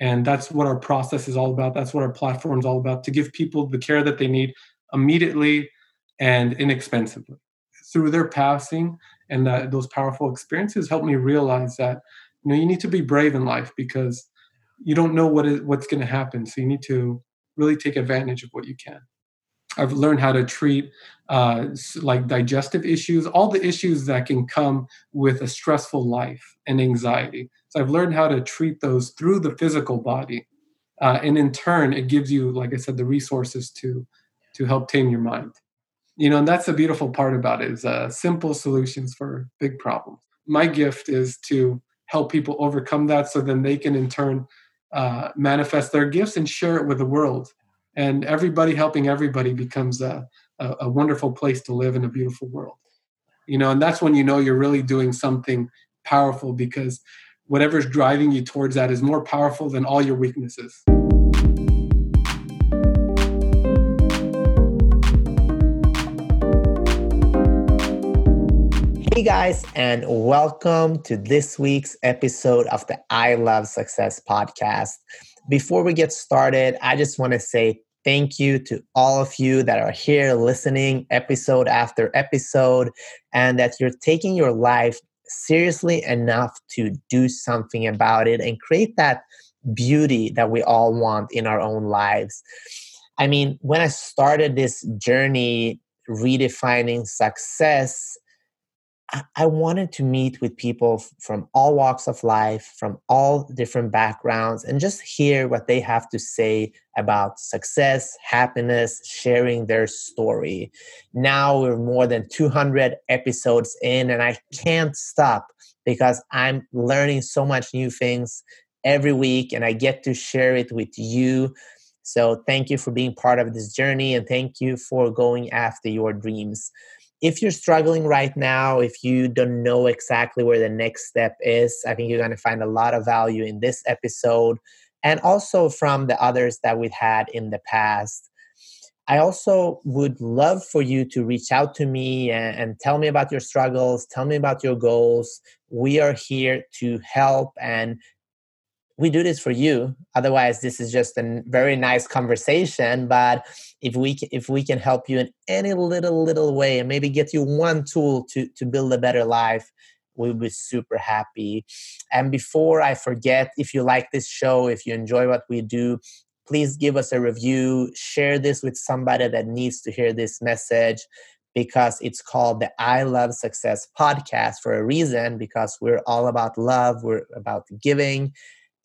And that's what our process is all about. That's what our platform is all about to give people the care that they need immediately and inexpensively. Through their passing and that, those powerful experiences, helped me realize that you know you need to be brave in life because you don't know what is what's going to happen. So you need to really take advantage of what you can. I've learned how to treat uh, like digestive issues, all the issues that can come with a stressful life and anxiety. So I've learned how to treat those through the physical body, uh, and in turn, it gives you, like I said, the resources to to help tame your mind. You know, and that's the beautiful part about it is uh, simple solutions for big problems. My gift is to help people overcome that, so then they can in turn uh, manifest their gifts and share it with the world. And everybody helping everybody becomes a, a, a wonderful place to live in a beautiful world. You know, and that's when you know you're really doing something powerful because whatever's driving you towards that is more powerful than all your weaknesses. Hey guys, and welcome to this week's episode of the I Love Success podcast. Before we get started, I just want to say thank you to all of you that are here listening episode after episode and that you're taking your life seriously enough to do something about it and create that beauty that we all want in our own lives. I mean, when I started this journey redefining success, I wanted to meet with people from all walks of life, from all different backgrounds, and just hear what they have to say about success, happiness, sharing their story. Now we're more than 200 episodes in, and I can't stop because I'm learning so much new things every week, and I get to share it with you. So, thank you for being part of this journey, and thank you for going after your dreams if you're struggling right now, if you don't know exactly where the next step is, I think you're going to find a lot of value in this episode and also from the others that we've had in the past. I also would love for you to reach out to me and, and, tell me about your struggles, tell me about your goals. We are here to help and we do this for you. Otherwise this is just a very nice conversation but if we can, if we can help you in any little little way and maybe get you one tool to to build a better life we'll be super happy. And before i forget if you like this show if you enjoy what we do please give us a review. Share this with somebody that needs to hear this message because it's called the I Love Success podcast for a reason because we're all about love, we're about giving,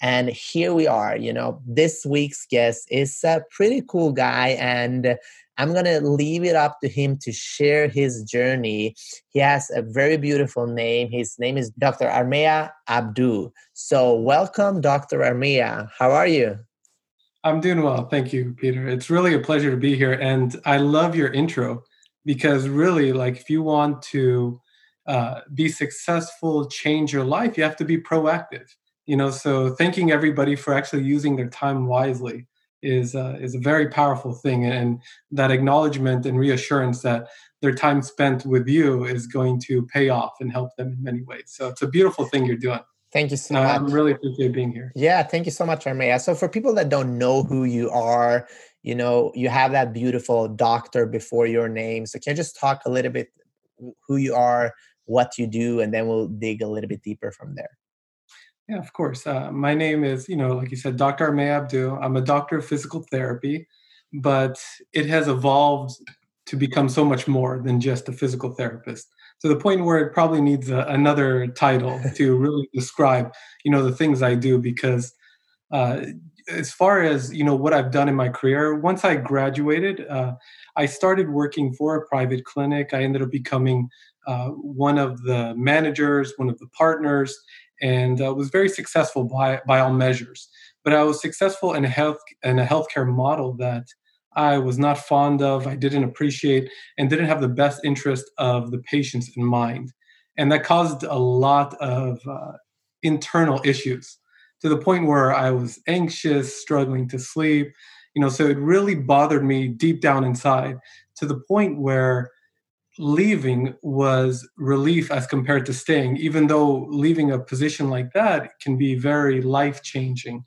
and here we are, you know, this week's guest is a pretty cool guy, and I'm going to leave it up to him to share his journey. He has a very beautiful name. His name is Dr. Armia Abdo. So, welcome, Dr. Armia. How are you? I'm doing well. Thank you, Peter. It's really a pleasure to be here. And I love your intro because, really, like, if you want to uh, be successful, change your life, you have to be proactive you know so thanking everybody for actually using their time wisely is uh, is a very powerful thing and that acknowledgement and reassurance that their time spent with you is going to pay off and help them in many ways. So it's a beautiful thing you're doing. Thank you so much. i'm really appreciate being here. Yeah thank you so much armia so for people that don't know who you are you know you have that beautiful doctor before your name. So can you just talk a little bit who you are what you do and then we'll dig a little bit deeper from there yeah, of course. Uh, my name is, you know, like you said, Dr. Armia Abdo. I'm a doctor of physical therapy, but it has evolved to become so much more than just a physical therapist. To the point where it probably needs a, another title to really describe, you know, the things I do. Because uh, as far as you know, what I've done in my career, once I graduated, uh, I started working for a private clinic. I ended up becoming uh, one of the managers, one of the partners, and uh, was very successful by by all measures. But I was successful in a health in a healthcare model that I was not fond of, I didn't appreciate, and didn't have the best interest of the patients in mind, and that caused a lot of uh, internal issues to the point where I was anxious, struggling to sleep. You know, so it really bothered me deep down inside to the point where leaving was relief as compared to staying, even though leaving a position like that can be very life changing.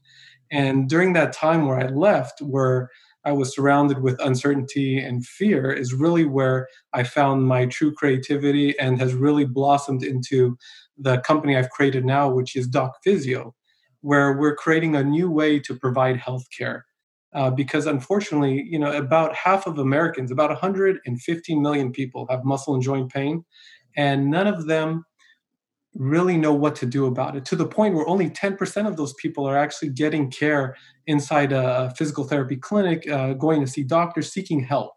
And during that time where I left, where I was surrounded with uncertainty and fear, is really where I found my true creativity and has really blossomed into the company I've created now, which is DocPhysio, where we're creating a new way to provide healthcare. Uh, because unfortunately, you know, about half of Americans, about 150 million people, have muscle and joint pain, and none of them really know what to do about it to the point where only 10% of those people are actually getting care inside a physical therapy clinic, uh, going to see doctors, seeking help.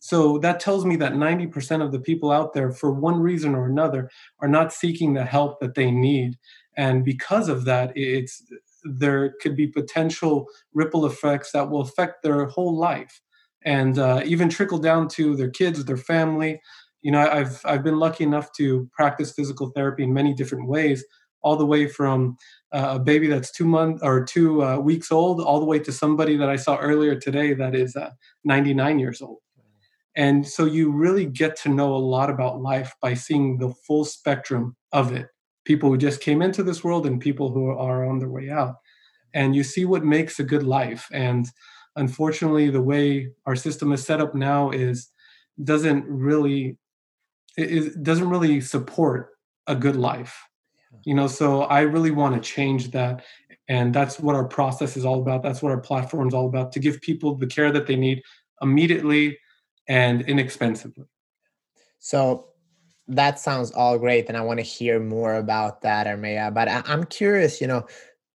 So that tells me that 90% of the people out there, for one reason or another, are not seeking the help that they need. And because of that, it's there could be potential ripple effects that will affect their whole life and uh, even trickle down to their kids, their family, you know i've i've been lucky enough to practice physical therapy in many different ways all the way from uh, a baby that's two months or two uh, weeks old all the way to somebody that i saw earlier today that is uh, 99 years old. And so you really get to know a lot about life by seeing the full spectrum of it people who just came into this world and people who are on their way out. And you see what makes a good life. And unfortunately the way our system is set up now is doesn't really it, doesn't really support a good life. You know so i really want to change that. And that's what our process is all about. That's what our platform is all about to give people the care that they need immediately and inexpensively. So that sounds all great and i want to hear more about that armia but I, i'm curious you know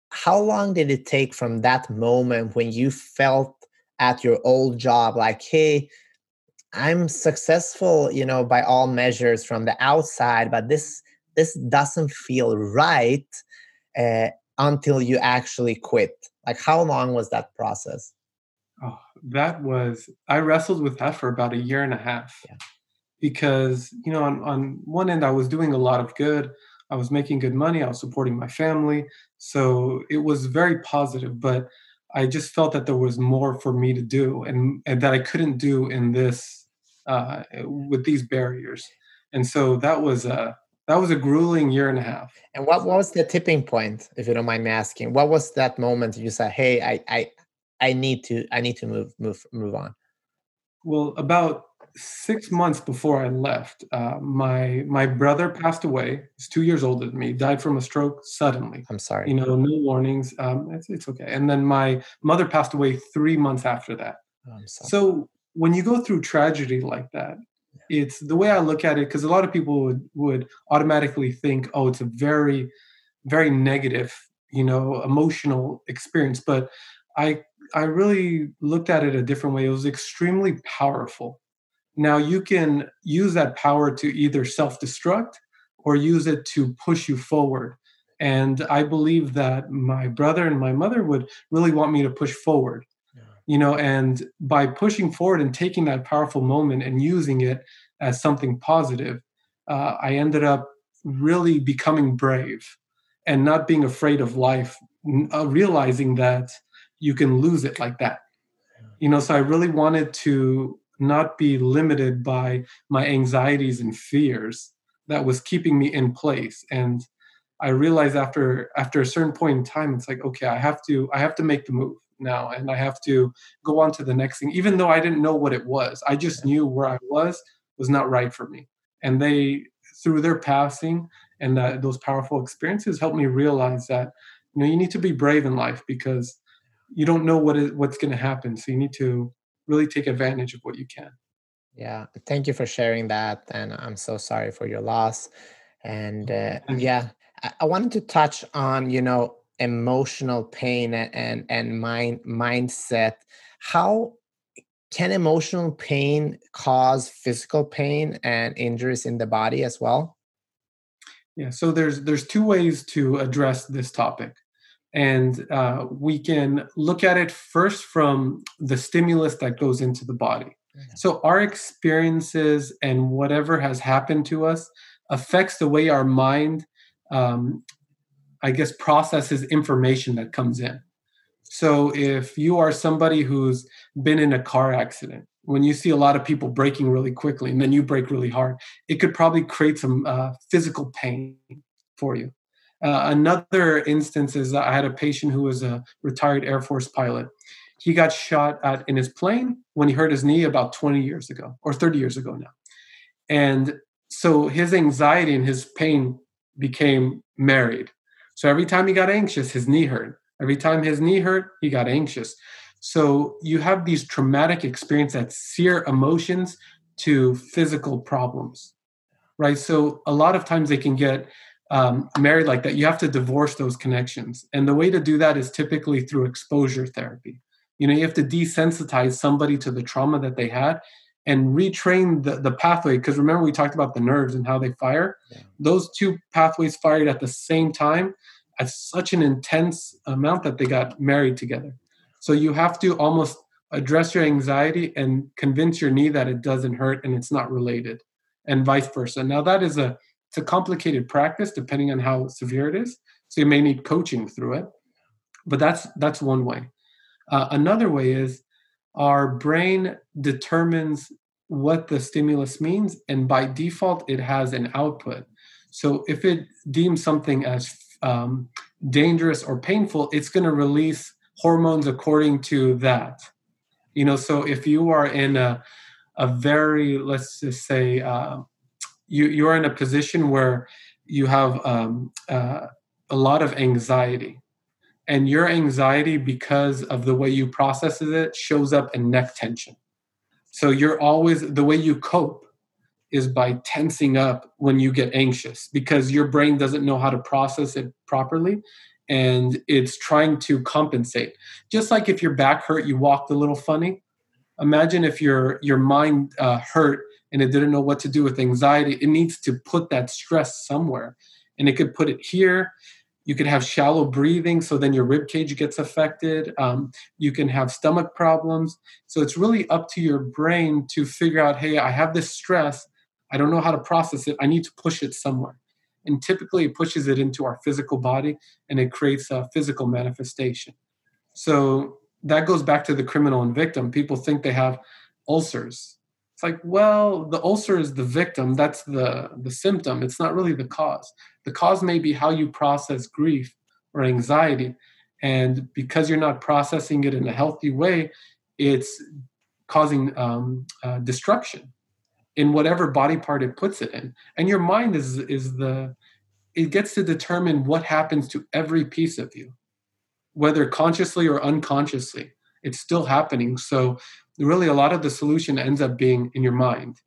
how long did it take from that moment when you felt at your old job like hey I'm successful, you know, by all measures from the outside, but this this doesn't feel right uh, until you actually quit. Like, how long was that process? Oh, that was I wrestled with that for about a year and a half. Yeah. Because you know, on on one end, I was doing a lot of good. I was making good money. I was supporting my family, so it was very positive. But I just felt that there was more for me to do, and, and that I couldn't do in this uh, with these barriers. And so that was a that was a grueling year and a half. And what was the tipping point, if you don't mind me asking? What was that moment you said, "Hey, I I I need to I need to move move move on"? Well, about six months before I left, uh, my my brother passed away. He's two years older than me. Died from a stroke suddenly. I'm sorry. You know, no warnings. Um, it's, it's okay. And then my mother passed away three months after that. Oh, so when you go through tragedy like that, it's the way I look at it because a lot of people would would automatically think, oh, it's a very, very negative, you know, emotional experience. But I I really looked at it a different way. It was extremely powerful. Now you can use that power to either self-destruct or use it to push you forward. And I believe that my brother and my mother would really want me to push forward you know and by pushing forward and taking that powerful moment and using it as something positive uh, i ended up really becoming brave and not being afraid of life uh, realizing that you can lose it like that. You know so i really wanted to not be limited by my anxieties and fears that was keeping me in place and i realized after after a certain point in time it's like okay i have to i have to make the move now and I have to go on to the next thing, even though I didn't know what it was. I just knew where I was was not right for me. And they, through their passing and that, those powerful experiences, helped me realize that you know you need to be brave in life because you don't know what is what's going to happen. So you need to really take advantage of what you can. Yeah, thank you for sharing that, and I'm so sorry for your loss. And uh, yeah, I, I wanted to touch on you know emotional pain and and mind mindset how can emotional pain cause physical pain and injuries in the body as well yeah so there's there's two ways to address this topic and uh, we can look at it first from the stimulus that goes into the body so our experiences and whatever has happened to us affects the way our mind um, I guess, processes information that comes in. So if you are somebody who's been in a car accident, when you see a lot of people braking really quickly and then you brake really hard, it could probably create some uh, physical pain for you. Uh, another instance is I had a patient who was a retired Air Force pilot. He got shot at in his plane when he hurt his knee about 20 years ago or 30 years ago now. And so his anxiety and his pain became married. So every time he got anxious, his knee hurt. Every time his knee hurt, he got anxious. So you have these traumatic experiences that sear emotions to physical problems, right? So a lot of times they can get um, married like that. You have to divorce those connections. And the way to do that is typically through exposure therapy. You know, you have to desensitize somebody to the trauma that they had and retrain the, the pathway. Because remember, we talked about the nerves and how they fire. Yeah. Those two pathways fired at the same time at such an intense amount that they got married together. So you have to almost address your anxiety and convince your knee that it doesn't hurt and it's not related, and vice versa. Now that is a it's a complicated practice depending on how severe it is. So you may need coaching through it, but that's that's one way. Uh, another way is our brain determines what the stimulus means, and by default, it has an output. So if it deems something as um, dangerous or painful, it's going to release hormones according to that. You know, so if you are in a, a very, let's just say, uh, you, you're in a position where you have um, uh, a lot of anxiety, and your anxiety, because of the way you process it, shows up in neck tension. So you're always, the way you cope is by tensing up when you get anxious because your brain doesn't know how to process it properly and it's trying to compensate. Just like if your back hurt you walked a little funny. Imagine if your your mind uh, hurt and it didn't know what to do with anxiety it needs to put that stress somewhere and it could put it here you could have shallow breathing so then your rib cage gets affected um, you can have stomach problems so it's really up to your brain to figure out hey i have this stress I don't know how to process it. I need to push it somewhere. And typically it pushes it into our physical body and it creates a physical manifestation. So that goes back to the criminal and victim. People think they have ulcers. It's like, well, the ulcer is the victim. That's the, the symptom. It's not really the cause. The cause may be how you process grief or anxiety. And because you're not processing it in a healthy way, it's causing um, uh, destruction in whatever body part it puts it in and your mind is is the it gets to determine what happens to every piece of you whether consciously or unconsciously it's still happening so really a lot of the solution ends up being in your mind.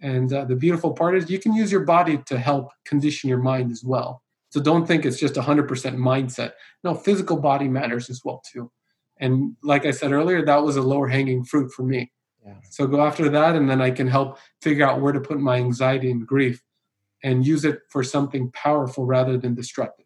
And uh, the beautiful part is you can use your body to help condition your mind as well. So don't think it's just 100% mindset. No physical body matters as well too. And like i said earlier that was a lower hanging fruit for me. Yeah. So go after that, and then I can help figure out where to put my anxiety and grief and use it for something powerful rather than destructive.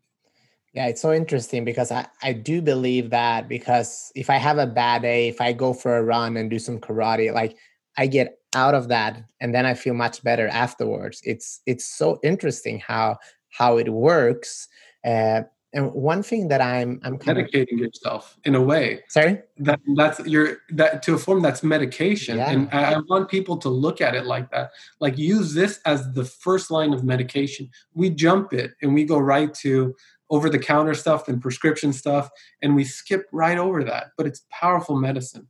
Yeah, it's so interesting because I, I do believe that because if I have a bad day, if I go for a run and do some karate, like I get out of that and then I feel much better afterwards. It's it's so interesting how how it works. Uh, and one thing that i'm i'm kind medicating of, yourself in a way sorry that that's your that to a form that's medication yeah. and I, I want people to look at it like that like use this as the first line of medication we jump it and we go right to over the counter stuff and prescription stuff and we skip right over that but it's powerful medicine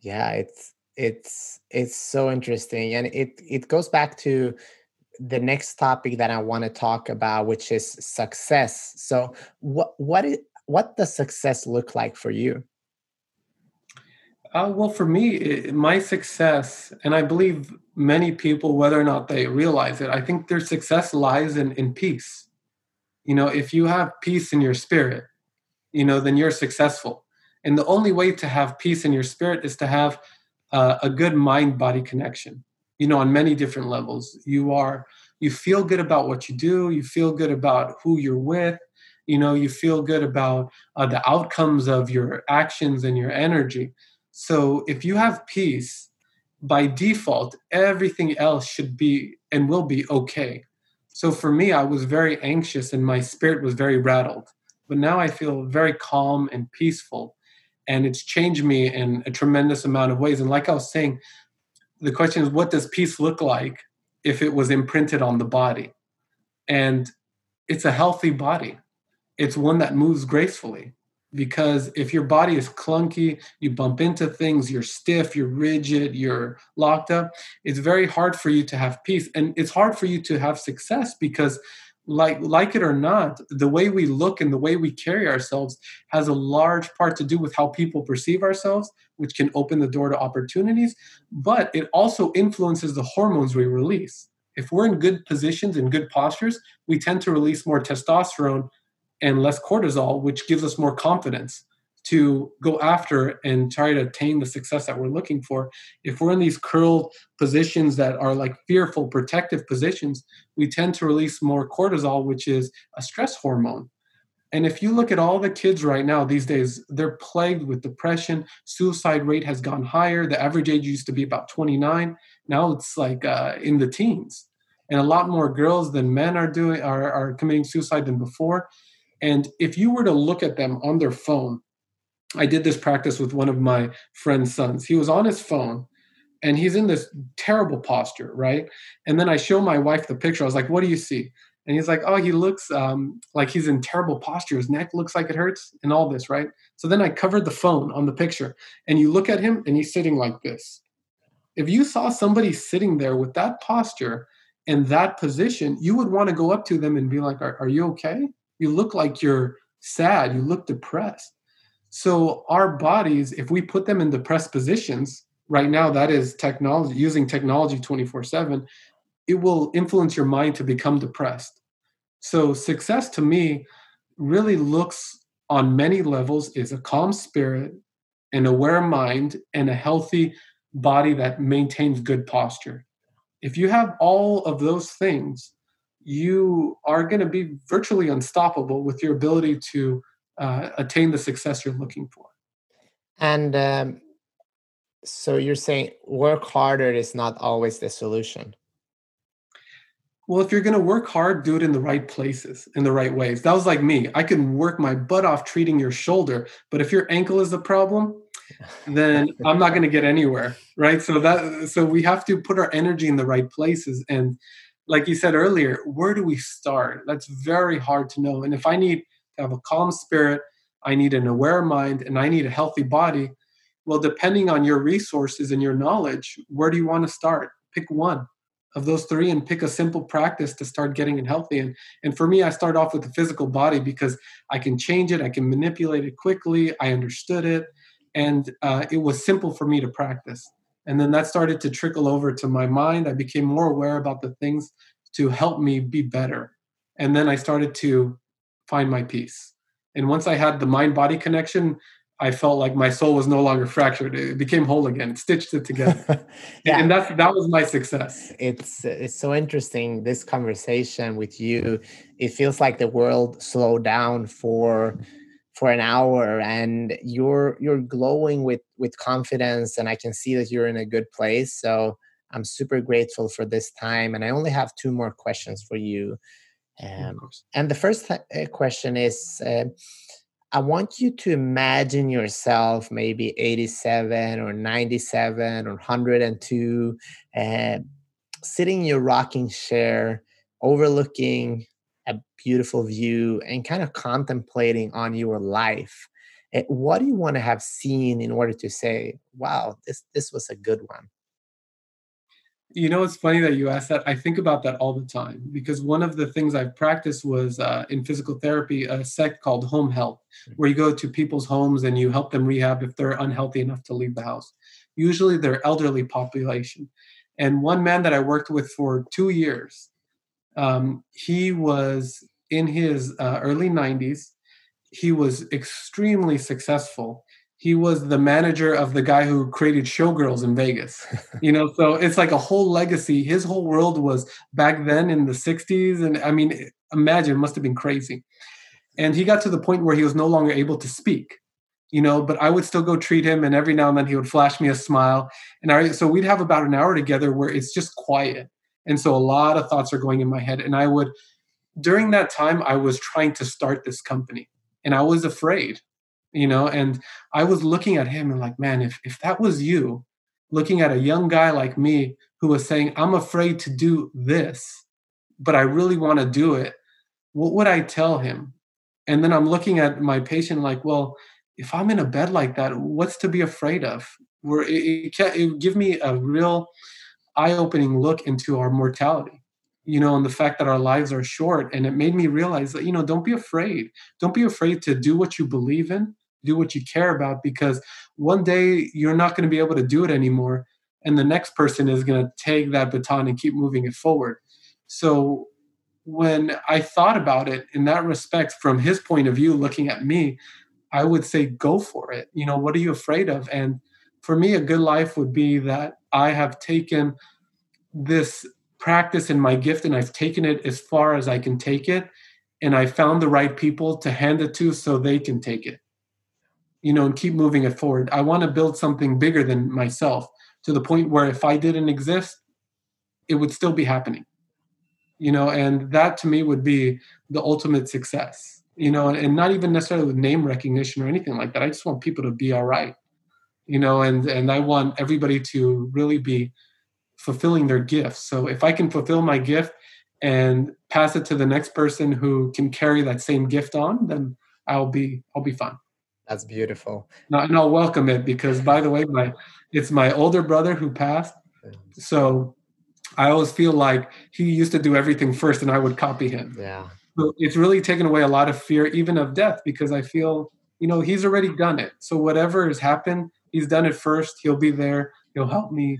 yeah it's it's it's so interesting and it it goes back to the next topic that I want to talk about, which is success. So, what what is, what does success look like for you? Uh, well, for me, it, my success, and I believe many people, whether or not they realize it, I think their success lies in, in peace. You know, if you have peace in your spirit, you know, then you're successful. And the only way to have peace in your spirit is to have uh, a good mind body connection. You know on many different levels. You are you feel good about what you do. You feel good about who you're with. You know you feel good about uh, the outcomes of your actions and your energy. So if you have peace by default everything else should be and will be okay so for me i was very anxious and my spirit was very rattled. But now i feel very calm and peaceful. And it's changed me in a tremendous amount of ways. And like i was saying the question is what does peace look like if it was imprinted on the body? And it's a healthy body. It's one that moves gracefully because if your body is clunky, you bump into things, you're stiff, you're rigid, you're locked up, it's very hard for you to have peace. And it's hard for you to have success because like like it or not the way we look and the way we carry ourselves has a large part to do with how people perceive ourselves which can open the door to opportunities but it also influences the hormones we release if we're in good positions and good postures we tend to release more testosterone and less cortisol, which gives us more confidence to go after and try to attain the success that we're looking for. If we're in these curled positions that are like fearful, protective positions, we tend to release more cortisol, which is a stress hormone. And if you look at all the kids right now these days, they're plagued with depression. Suicide rate has gone higher. The average age used to be about 29. Now it's like uh, in the teens. And a lot more girls than men are doing are, are committing suicide than before. And if you were to look at them on their phone, I did this practice with one of my friend's sons. He was on his phone and he's in this terrible posture, right? And then I show my wife the picture. I was like, What do you see? And he's like, Oh, he looks um, like he's in terrible posture. His neck looks like it hurts and all this, right? So then I covered the phone on the picture and you look at him and he's sitting like this. If you saw somebody sitting there with that posture and that position, you would want to go up to them and be like, Are, are you okay? You look like you're sad. You look depressed. So our bodies, if we put them in depressed positions, right now that is technology, using technology 24/7, it will influence your mind to become depressed. So success to me really looks on many levels is a calm spirit, an aware mind, and a healthy body that maintains good posture. If you have all of those things, you are going to be virtually unstoppable with your ability to uh, attain the success you're looking for. And um, so you're saying work harder is not always the solution. Well, if you're going to work hard, do it in the right places, in the right ways. That was like me. I can work my butt off treating your shoulder, but if your ankle is the problem, then I'm not going to get anywhere, right? So that so we have to put our energy in the right places and like you said earlier, where do we start? That's very hard to know. And if I need to have a calm spirit, I need an aware mind, and I need a healthy body, well, depending on your resources and your knowledge, where do you want to start? Pick one of those three and pick a simple practice to start getting it healthy. And, and for me, I start off with the physical body because I can change it, I can manipulate it quickly, I understood it, and uh, it was simple for me to practice. And then that started to trickle over to my mind. I became more aware about the things to help me be better. And then I started to find my peace. And once I had the mind body connection, I felt like my soul was no longer fractured. It became whole again, stitched it together. yeah. And that's that was my success. It's it's so interesting this conversation with you. It feels like the world slowed down for for an hour and you're you're glowing with with confidence and i can see that you're in a good place so i'm super grateful for this time and i only have two more questions for you. Um, and the first th- uh, question is uh, i want you to imagine yourself maybe 87 or 97 or 102 uh, sitting in your rocking chair overlooking a beautiful view and kind of contemplating on your life eh, what do you want to have seen in order to say wow this this was a good one you know it's funny that you asked that. I think about that all the time because one of the things i've practiced was uh, in physical therapy a sect called home health mm. where you go to people's homes and you help them rehab if they're unhealthy enough to leave the house. Usually they're elderly population. And one man that i worked with for two years um, he was in his uh, early 90s. He was extremely successful. He was the manager of the guy who created Showgirls in Vegas. you know, so it's like a whole legacy. His whole world was back then in the 60s. And I mean, imagine, must have been crazy. And he got to the point where he was no longer able to speak you know but i would still go treat him and every now and then he would flash me a smile and I, so we'd have about an hour together where it's just quiet and so a lot of thoughts are going in my head. And I would, during that time, I was trying to start this company and I was afraid, you know, and I was looking at him and like, man, if, if that was you looking at a young guy like me who was saying, I'm afraid to do this, but I really want to do it, what would I tell him? and then i'm looking at my patient like well if i'm in a bed like that what's to be afraid of where it, it, it give me a real eye-opening look into our mortality you know and the fact that our lives are short. And it made me realize that you know don't be afraid. Don't be afraid to do what you believe in do what you care about because one day you're not going to be able to do it anymore and the next person is going to take that baton and keep moving it forward. So when i thought about it in that respect from his point of view looking at me i would say go for it. You know what are you afraid of? And for me a good life would be that i have taken this practice in my gift and i've taken it as far as i can take it and i found the right people to hand it to so they can take it you know, and keep moving it forward. I want to build something bigger than myself to the point where if I didn't exist, it would still be happening. You know, and that to me would be the ultimate success. You know, and not even necessarily with name recognition or anything like that. I just want people to be all right. You know, and and I want everybody to really be fulfilling their gifts. So if I can fulfill my gift and pass it to the next person who can carry that same gift on, then I'll be I'll be fine. That's beautiful. No, and I'll welcome it because, by the way, my it's my older brother who passed. So I always feel like he used to do everything first, and I would copy him. Yeah. So it's really taken away a lot of fear, even of death, because I feel you know he's already done it. So whatever has happened, he's done it first. He'll be there. He'll help me,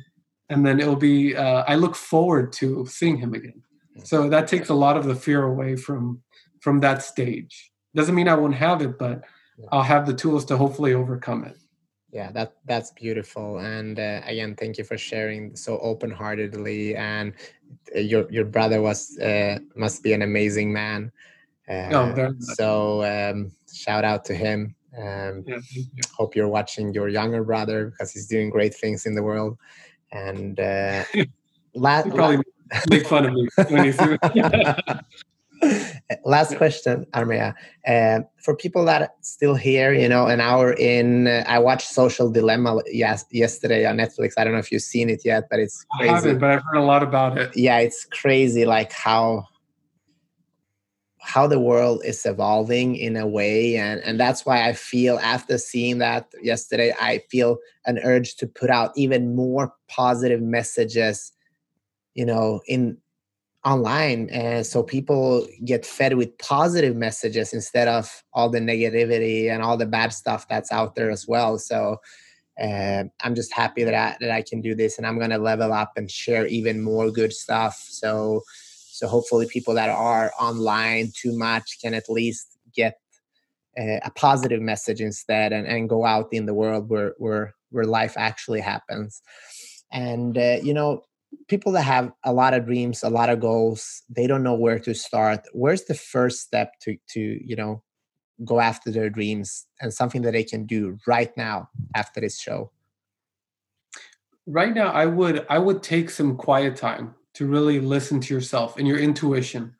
and then it'll be. Uh, I look forward to seeing him again. So that takes a lot of the fear away from from that stage. Doesn't mean I won't have it, but I'll have the tools to hopefully overcome it. Yeah, that that's beautiful. And uh, again, thank you for sharing so open heartedly. And uh, your your brother was uh, must be an amazing man. Uh, oh, so um, shout out to him. Um, yeah. Hope you're watching your younger brother because he's doing great things in the world. And uh, last, probably make fun of me when you see Last question, Armia. Uh, for people that still here, you know, an hour in, uh, I watched Social Dilemma yes, yesterday on Netflix. I don't know if you've seen it yet, but it's crazy. I haven't, but I've heard a lot about it. Yeah, it's crazy, like how how the world is evolving in a way and and that's why i feel after seeing that yesterday i feel an urge to put out even more positive messages you know in online and so people get fed with positive messages instead of all the negativity and all the bad stuff that's out there as well. So uh, i'm just happy that I, that I can do this and i'm going to level up and share even more good stuff. So so hopefully people that are online too much can at least get a, a positive message instead and, and go out in the world where where where life actually happens. And uh, you know people that have a lot of dreams a lot of goals they don't know where to start. Where's the first step to to you know go after their dreams and something that they can do right now after this show? Right now i would i would take some quiet time to really listen to yourself and your intuition.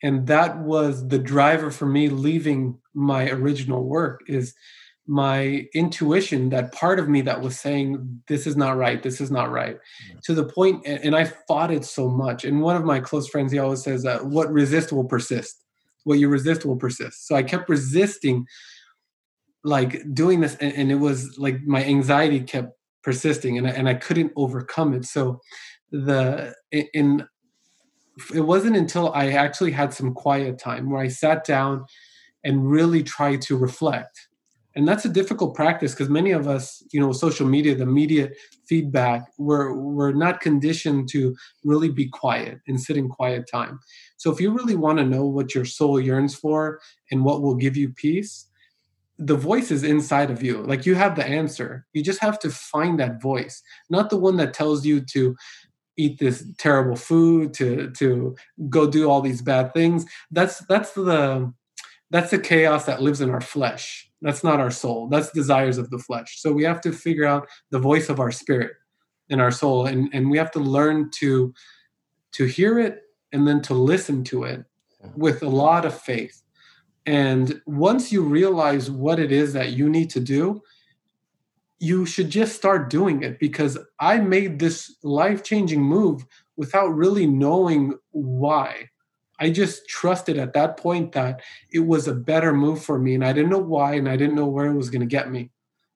And that was the driver for me leaving my original work is my intuition that part of me that was saying this is not right this is not right to the point and i fought it so much. And one of my close friends he always says that what resist will persist. What you resist will persist. So i kept resisting like doing this and, and it was like my anxiety kept persisting and I, and I couldn't overcome it. So the in it wasn't until i actually had some quiet time where i sat down and really tried to reflect. And that's a difficult practice because many of us you know social media the immediate feedback we're we're not conditioned to really be quiet and sit in quiet time. So if you really want to know what your soul yearns for and what will give you peace the voice is inside of you. Like you have the answer. You just have to find that voice not the one that tells you to eat this terrible food to to go do all these bad things that's that's the that's the chaos that lives in our flesh that's not our soul. That's desires of the flesh. So we have to figure out the voice of our spirit and our soul. And, and we have to learn to to hear it and then to listen to it with a lot of faith. And once you realize what it is that you need to do, you should just start doing it because I made this life changing move without really knowing why. I just trusted at that point that it was a better move for me. And I didn't know why and I didn't know where it was going to get me.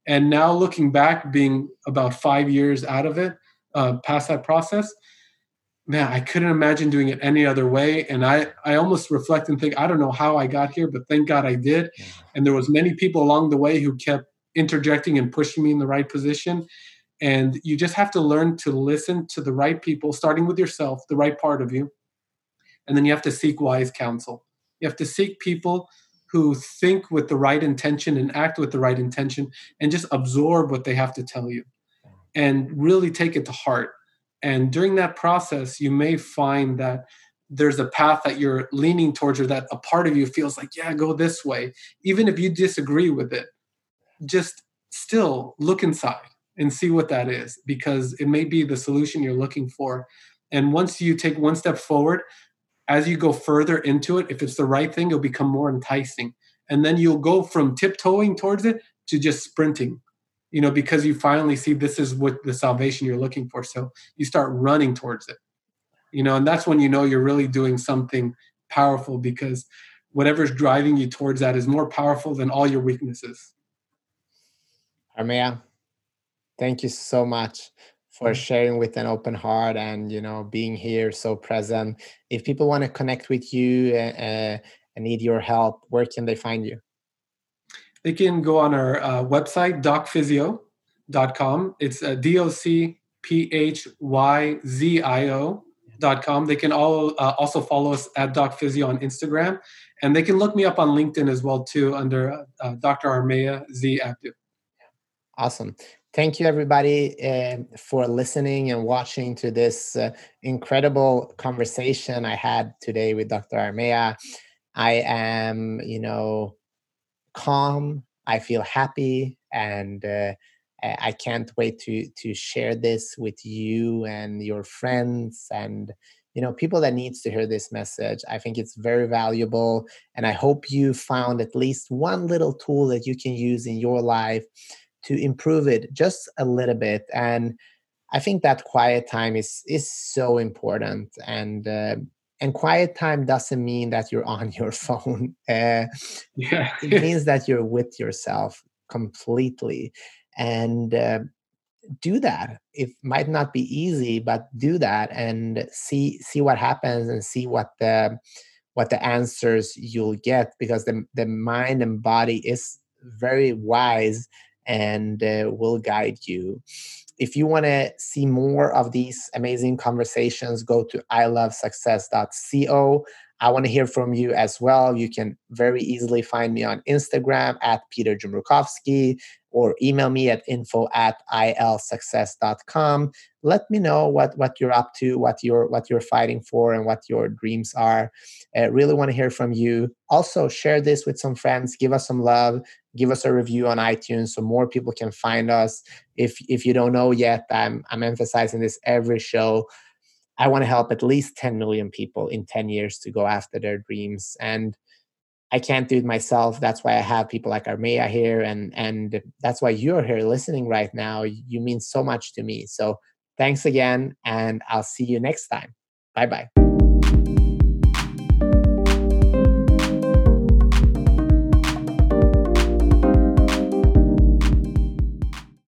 And now looking back, being about five years out of it, uh, past that process, man, I couldn't imagine doing it any other way. And I, I almost reflect and think, I don't know how I got here, but thank God I did. And there was many people along the way who kept interjecting and pushing me in the right position. And you just have to learn to listen to the right people, starting with yourself, the right part of you. And then you have to seek wise counsel. You have to seek people who think with the right intention and act with the right intention and just absorb what they have to tell you and really take it to heart and during that process, you may find that there's a path that you're leaning towards or that a part of you feels like, yeah, go this way. Even if you disagree with it, just still look inside and see what that is because it may be the solution you're looking for. And once you take one step forward, as you go further into it, if it's the right thing, it'll become more enticing. And then you'll go from tiptoeing towards it to just sprinting you know, because you finally see this is what the salvation you're looking for. So you start running towards it, you know, and that's when you know you're really doing something powerful because whatever's driving you towards that is more powerful than all your weaknesses. Armia, thank you so much for mm-hmm. sharing with an open heart and you know being here so present if people want to connect with you uh, and need your help where can they find you they can go on our uh, website, docphysio.com. It's uh, D O C P H Y Z I O. Dot com. They can all uh, also follow us at docphysio on Instagram, and they can look me up on LinkedIn as well too under uh, Dr. Armia Z Abdo. Awesome. Thank you, everybody, uh, for listening and watching to this uh, incredible conversation I had today with Dr. Armia. I am, you know, calm i feel happy and uh, i can't wait to to share this with you and your friends and you know people that needs to hear this message i think it's very valuable and i hope you found at least one little tool that you can use in your life to improve it just a little bit and i think that quiet time is is so important and uh, and quiet time doesn't mean that you're on your phone uh, yeah. it means that you're with yourself completely and uh, do that it might not be easy but do that and see see what happens and see what the what the answers you'll get because the, the mind and body is very wise and uh, will guide you if you want to see more of these amazing conversations, go to ilovesuccess.co. I want to hear from you as well. You can very easily find me on Instagram at Peter Jumrukovski or email me at info at ilsuccess.com. Let me know what, what you're up to, what you're what you're fighting for, and what your dreams are. I really want to hear from you. Also, share this with some friends. Give us some love give us a review on iTunes so more people can find us. If if you don't know yet, I'm I'm emphasizing this every show. I want to help at least 10 million people in 10 years to go after their dreams. And I can't do it myself. That's why I have people like Armia here and and that's why you're here listening right now. You mean so much to me. So thanks again and I'll see you next time. Bye bye.